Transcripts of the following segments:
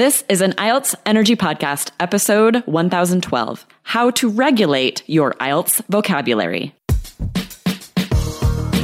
This is an IELTS Energy Podcast, episode 1012 How to Regulate Your IELTS Vocabulary.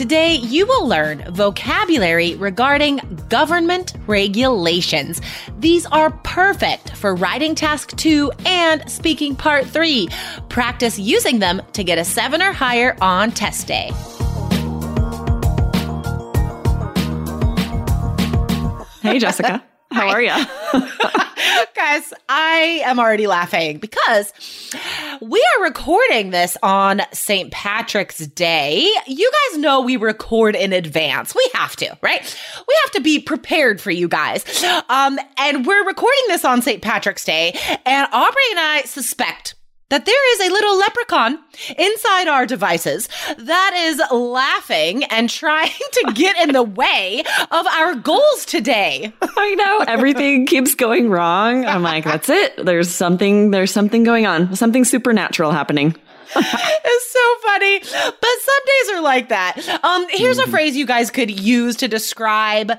Today, you will learn vocabulary regarding government regulations. These are perfect for writing task two and speaking part three. Practice using them to get a seven or higher on test day. Hey, Jessica. How are you? Guys, I am already laughing because we are recording this on St. Patrick's Day. You guys know we record in advance. We have to, right? We have to be prepared for you guys. Um, and we're recording this on St. Patrick's Day, and Aubrey and I suspect that there is a little leprechaun inside our devices that is laughing and trying to get in the way of our goals today. I know everything keeps going wrong. I'm like, that's it. There's something, there's something going on, something supernatural happening. it's so funny. But some days are like that. Um, here's a phrase you guys could use to describe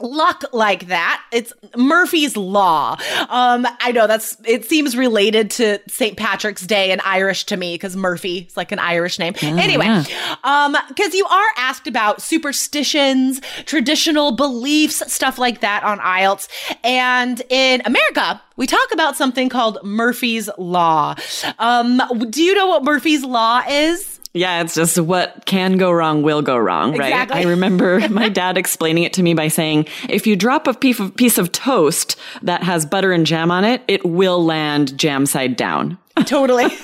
luck like that. It's Murphy's Law. Um, I know that's, it seems related to St. Patrick's Day and Irish to me because Murphy is like an Irish name. Oh, anyway, yeah. um, because you are asked about superstitions, traditional beliefs, stuff like that on IELTS. And in America, we talk about something called Murphy's Law. Um, do you know what Murphy's Law is? Yeah, it's just what can go wrong will go wrong, right? Exactly. I remember my dad explaining it to me by saying, if you drop a piece of, piece of toast that has butter and jam on it, it will land jam side down. Totally.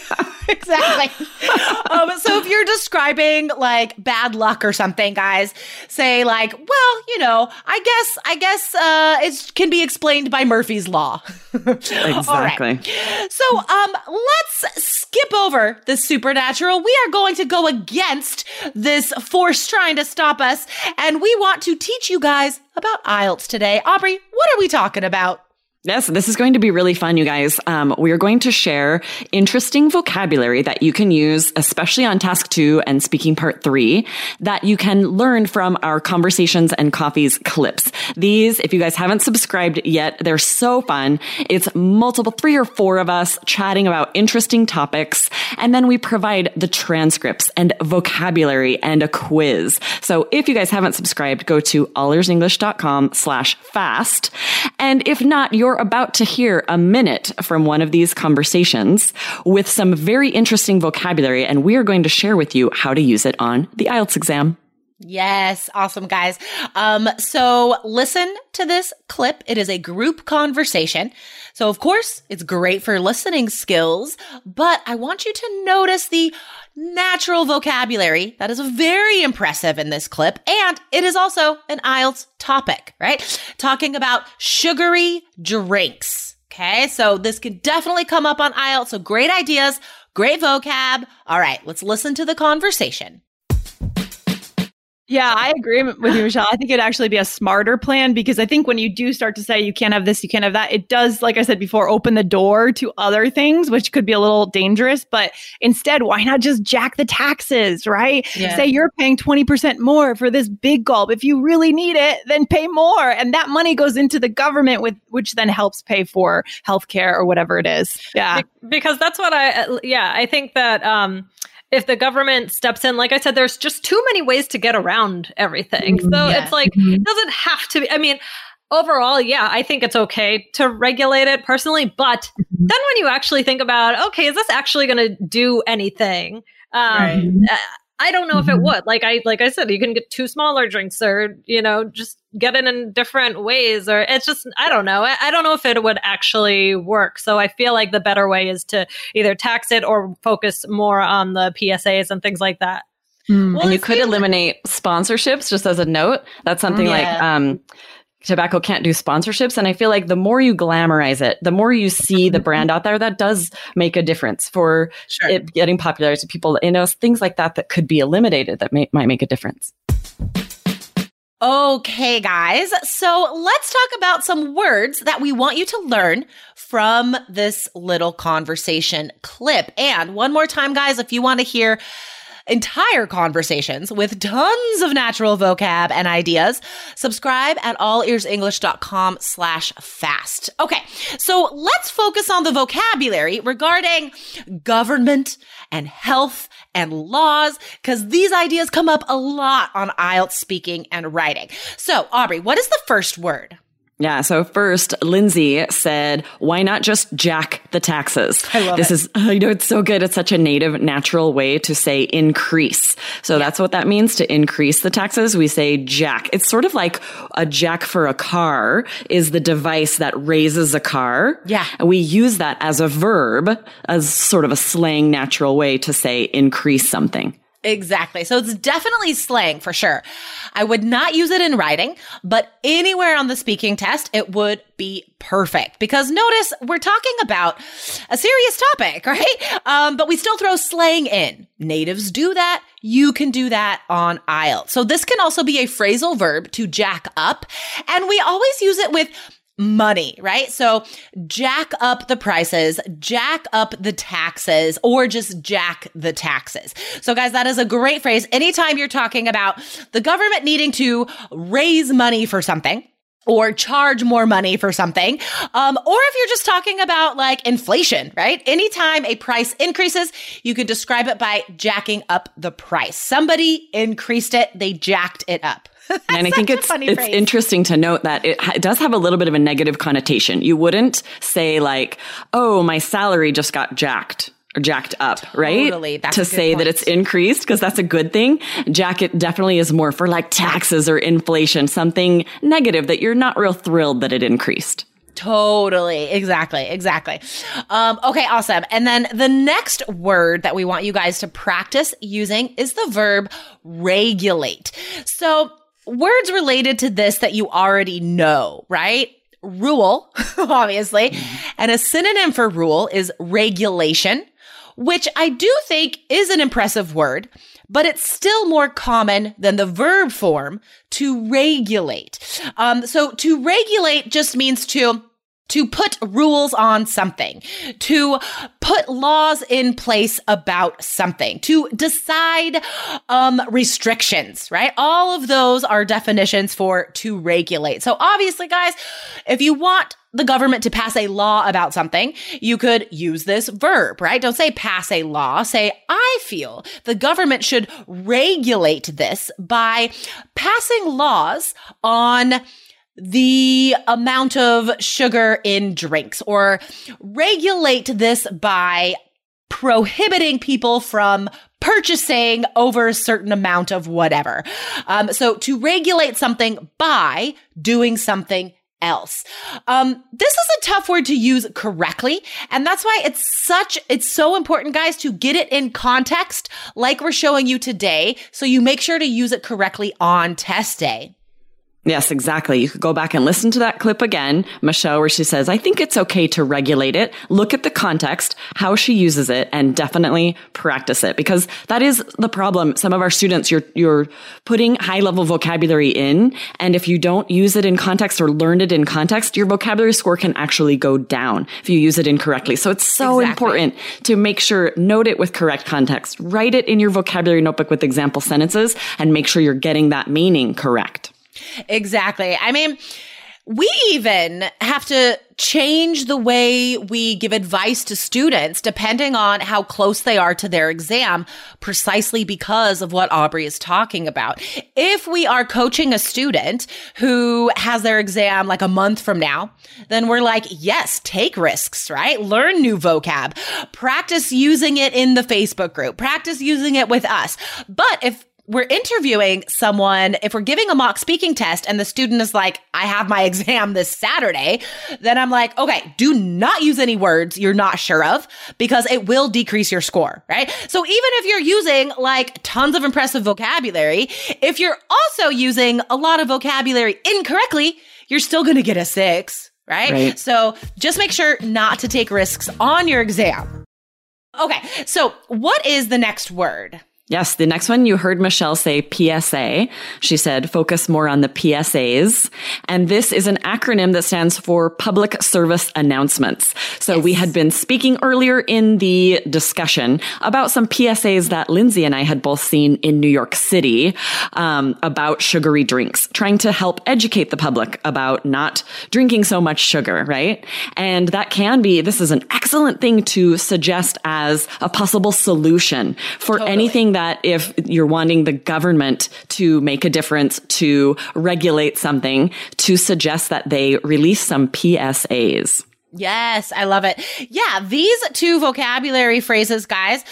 exactly. um, so if you're describing like bad luck or something, guys, say like, well, you know, I guess, I guess, uh, it can be explained by Murphy's law. Exactly. So, um, let's skip over the supernatural. We are going to go against this force trying to stop us, and we want to teach you guys about IELTS today. Aubrey, what are we talking about? Yes, this is going to be really fun, you guys. Um, we are going to share interesting vocabulary that you can use, especially on task two and speaking part three, that you can learn from our conversations and coffees clips. These, if you guys haven't subscribed yet, they're so fun. It's multiple, three or four of us chatting about interesting topics. And then we provide the transcripts and vocabulary and a quiz. So if you guys haven't subscribed, go to allearsenglish.com slash fast. And if not, you're about to hear a minute from one of these conversations with some very interesting vocabulary, and we are going to share with you how to use it on the IELTS exam. Yes, awesome guys. Um, so listen to this clip. It is a group conversation. So of course, it's great for listening skills, but I want you to notice the natural vocabulary that is very impressive in this clip. And it is also an IELTS topic, right? Talking about sugary drinks. Okay. So this could definitely come up on IELTS. So great ideas, great vocab. All right. Let's listen to the conversation. Yeah, I agree with you, Michelle. I think it'd actually be a smarter plan because I think when you do start to say you can't have this, you can't have that, it does, like I said before, open the door to other things, which could be a little dangerous. But instead, why not just jack the taxes, right? Yeah. Say you're paying 20% more for this big gulp. If you really need it, then pay more. And that money goes into the government, with which then helps pay for healthcare or whatever it is. Yeah. Be- because that's what I yeah I think that um if the government steps in like I said there's just too many ways to get around everything. So mm-hmm. Yeah. it's like mm-hmm. it doesn't have to be I mean overall yeah I think it's okay to regulate it personally but mm-hmm. then when you actually think about okay is this actually going to do anything? Um Right. Uh, I don't know if it would. Like I like I said, you can get two smaller drinks or, you know, just get it in different ways or it's just I don't know. I, I don't know if it would actually work. So I feel like the better way is to either tax it or focus more on the PSAs and things like that. Mm. and you could eliminate sponsorships just as a note. That's something yeah. like um, tobacco can't do sponsorships. And I feel like the more you glamorize it, the more you see the mm-hmm. brand out there, that does make a difference for sure. it getting popular to people. You know, things like that that could be eliminated that may, might make a difference. Okay, guys. So let's talk about some words that we want you to learn from this little conversation clip. And one more time, guys, if you want to hear entire conversations with tons of natural vocab and ideas. Subscribe at allearsenglish.com slash fast. Okay. So let's focus on the vocabulary regarding government and health and laws, because these ideas come up a lot on IELTS speaking and writing. So Aubrey, what is the first word? Yeah. So first, Lindsay said, why not just jack the taxes? I love this it. is, you know, it's so good. It's such a native, natural way to say increase. So yeah. that's what that means to increase the taxes. We say jack. It's sort of like a jack for a car is the device that raises a car. Yeah. And we use that as a verb, as sort of a slang, natural way to say increase something. Exactly. So it's definitely slang for sure. I would not use it in writing, but anywhere on the speaking test, it would be perfect because notice we're talking about a serious topic, right? Um, but we still throw slang in. Natives do that. You can do that on IELTS. So this can also be a phrasal verb to jack up. And we always use it with money, right? So jack up the prices, jack up the taxes, or just jack the taxes. So guys, that is a great phrase. Anytime you're talking about the government needing to raise money for something, or charge more money for something. Um, or if you're just talking about like inflation, right? Anytime a price increases, you could describe it by jacking up the price. Somebody increased it, they jacked it up. and I think it's it's phrase. interesting to note that it, it, does have a little bit of a negative connotation. You wouldn't say like, "Oh, my salary just got jacked." Or jacked up, totally. right? That's to say point. that it's increased because that's a good thing. Jacket definitely is more for like taxes or inflation, something negative that you're not real thrilled that it increased. Totally. Exactly. Exactly. Um, okay. Awesome. And then the next word that we want you guys to practice using is the verb regulate. So words related to this that you already know, right? Rule, obviously. Mm-hmm. And a synonym for rule is regulation, which I do think is an impressive word, but it's still more common than the verb form to regulate. Um, so to regulate just means to to put rules on something, to put laws in place about something, to decide um, restrictions, right? All of those are definitions for to regulate. So obviously, guys, if you want the government to pass a law about something, you could use this verb, right? Don't say pass a law. Say, I feel the government should regulate this by passing laws on the amount of sugar in drinks or regulate this by prohibiting people from purchasing over a certain amount of whatever. Um, so to regulate something by doing something else. Um, this is a tough word to use correctly. And that's why it's such, it's so important, guys, to get it in context like we're showing you today. So you make sure to use it correctly on test day. Yes, exactly. You could go back and listen to that clip again, Michelle, where she says, I think it's okay to regulate it. Look at the context, how she uses it, and definitely practice it because that is the problem. Some of our students, you're, you're putting high level vocabulary in. And if you don't use it in context or learn it in context, your vocabulary score can actually go down if you use it incorrectly. So it's so exactly. important to make sure, note it with correct context, write it in your vocabulary notebook with example sentences and make sure you're getting that meaning correct. Exactly. I mean, we even have to change the way we give advice to students depending on how close they are to their exam, precisely because of what Aubrey is talking about. If we are coaching a student who has their exam like a month from now, then we're like, yes, take risks, right? Learn new vocab, practice using it in the Facebook group, practice using it with us. But if we're interviewing someone, if we're giving a mock speaking test and the student is like, I have my exam this Saturday, then I'm like, okay, do not use any words you're not sure of because it will decrease your score, right? So even if you're using like tons of impressive vocabulary, if you're also using a lot of vocabulary incorrectly, you're still going to get a six, right? Right. So just make sure not to take risks on your exam. Okay. So what is the next word? Yes, the next one you heard Michelle say PSA. She said focus more on the PSAs. And this is an acronym that stands for public service announcements. So we had been speaking earlier in the discussion about some PSAs that Lindsay and I had both seen in New York City um, about sugary drinks, trying to help educate the public about not drinking so much sugar, right? And that can be, this is an excellent thing to suggest as a possible solution for anything that if you're wanting the government to make a difference, to regulate something, to suggest that they release some PSAs. Yes, I love it. Yeah, these two vocabulary phrases, guys.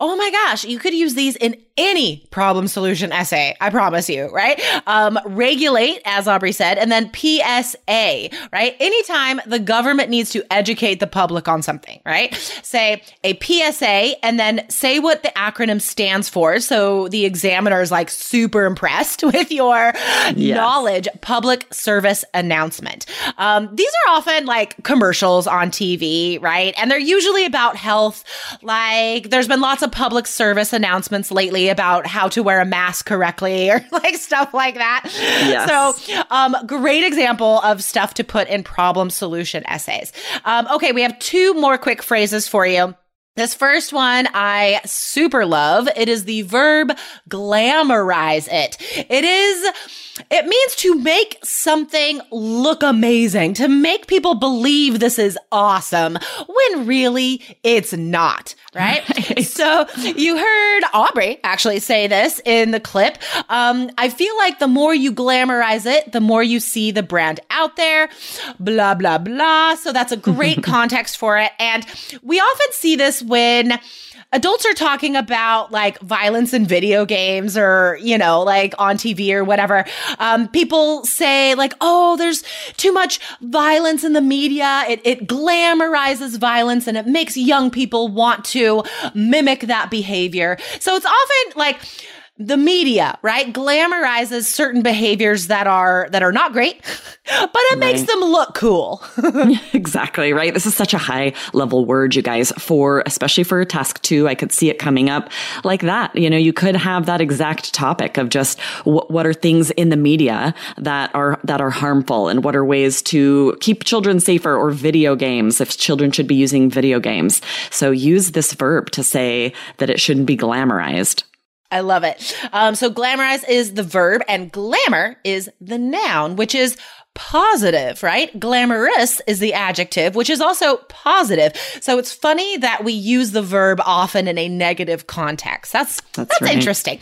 Oh my gosh, you could use these in any problem solution essay. I promise you, right? Um, regulate, as Aubrey said, and then PSA, right? Anytime the government needs to educate the public on something, right? Say a PSA and then say what the acronym stands for. So the examiner is like super impressed with your knowledge. Public service announcement. Um, these are often like commercials on TV, right? And they're usually about health. Like there's been lots of public service announcements lately about how to wear a mask correctly or like stuff like that. Yes. So, um, great example of stuff to put in problem solution essays. Um, okay, we have two more quick phrases for you. This first one I super love. It is the verb glamorize it. It is, it means to make something look amazing, to make people believe this is awesome when really it's not, right? So you heard Aubrey actually say this in the clip. Um, I feel like the more you glamorize it, the more you see the brand out there, blah, blah, blah. So that's a great context for it. And we often see this when adults are talking about like violence in video games or, you know, like on TV or whatever. Um, people say like, oh, there's too much violence in the media. It, it glamorizes violence and it makes young people want to mimic that behavior. So it's often like, the media, right, glamorizes certain behaviors that are that are not great, but it makes them look cool. exactly right. This is such a high level word, you guys, for especially for task two. I could see it coming up like that. You know, you could have that exact topic of just what, what are things in the media that are, that are harmful and what are ways to keep children safer or video games if children should be using video games. So use this verb to say that it shouldn't be glamorized. I love it. Um, so glamorize is the verb and glamour is the noun, which is positive, right? Glamorous is the adjective, which is also positive. So it's funny that we use the verb often in a negative context. That's that's, right. interesting.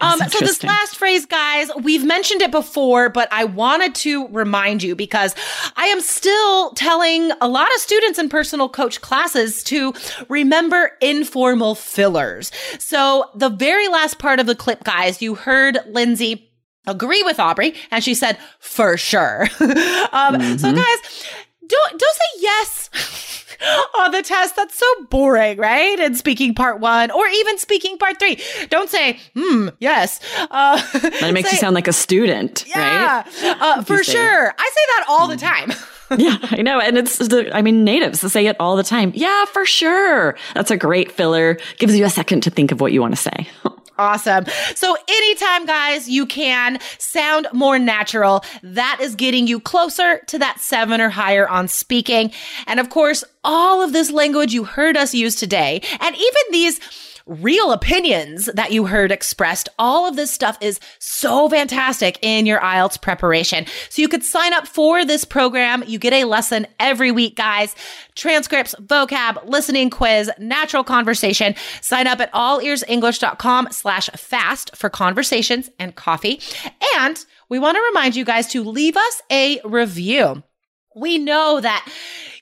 Um, so this last phrase, guys, we've mentioned it before, but I wanted to remind you because I am still telling a lot of students in personal coach classes to remember informal fillers. So the very last part of the clip, guys, you heard Lindsay agree with Aubrey, and she said for sure. um, So guys, don't don't say yes on the test. That's so boring, right? And speaking part one, or even speaking part three. Don't say hmm yes. Uh, That makes you sound like a student, yeah, right? uh, for say- sure. I say that all the time. yeah, I know. And it's, the, I mean, natives say it all the time. Yeah, for sure. That's a great filler. Gives you a second to think of what you want to say. Awesome. So anytime, guys, you can sound more natural, that is getting you closer to that seven or higher on speaking. And of course, all of this language you heard us use today, and even these real opinions that you heard expressed, all of this stuff is so fantastic in your IELTS preparation. So you could sign up for this program. You get a lesson every week, guys. Transcripts, vocab, listening quiz, natural conversation. Sign up at allearsenglish.com slash fast for conversations and coffee. And we want to remind you guys to leave us a review. We know that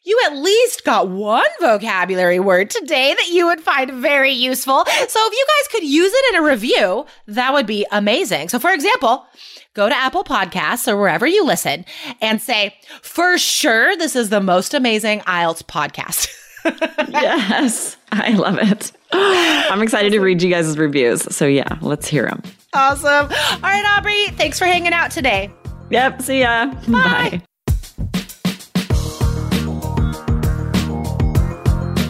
you at least got one vocabulary word today that you would find very useful. So if you guys could use it in a review, that would be amazing. So for example, go to Apple Podcasts or wherever you listen and say, for sure, this is the most amazing IELTS podcast. yes, I love it. I'm excited to read you guys' reviews. So, yeah, let's hear them. Awesome. All right, Aubrey, thanks for hanging out today. Yep, see ya. Bye. Bye.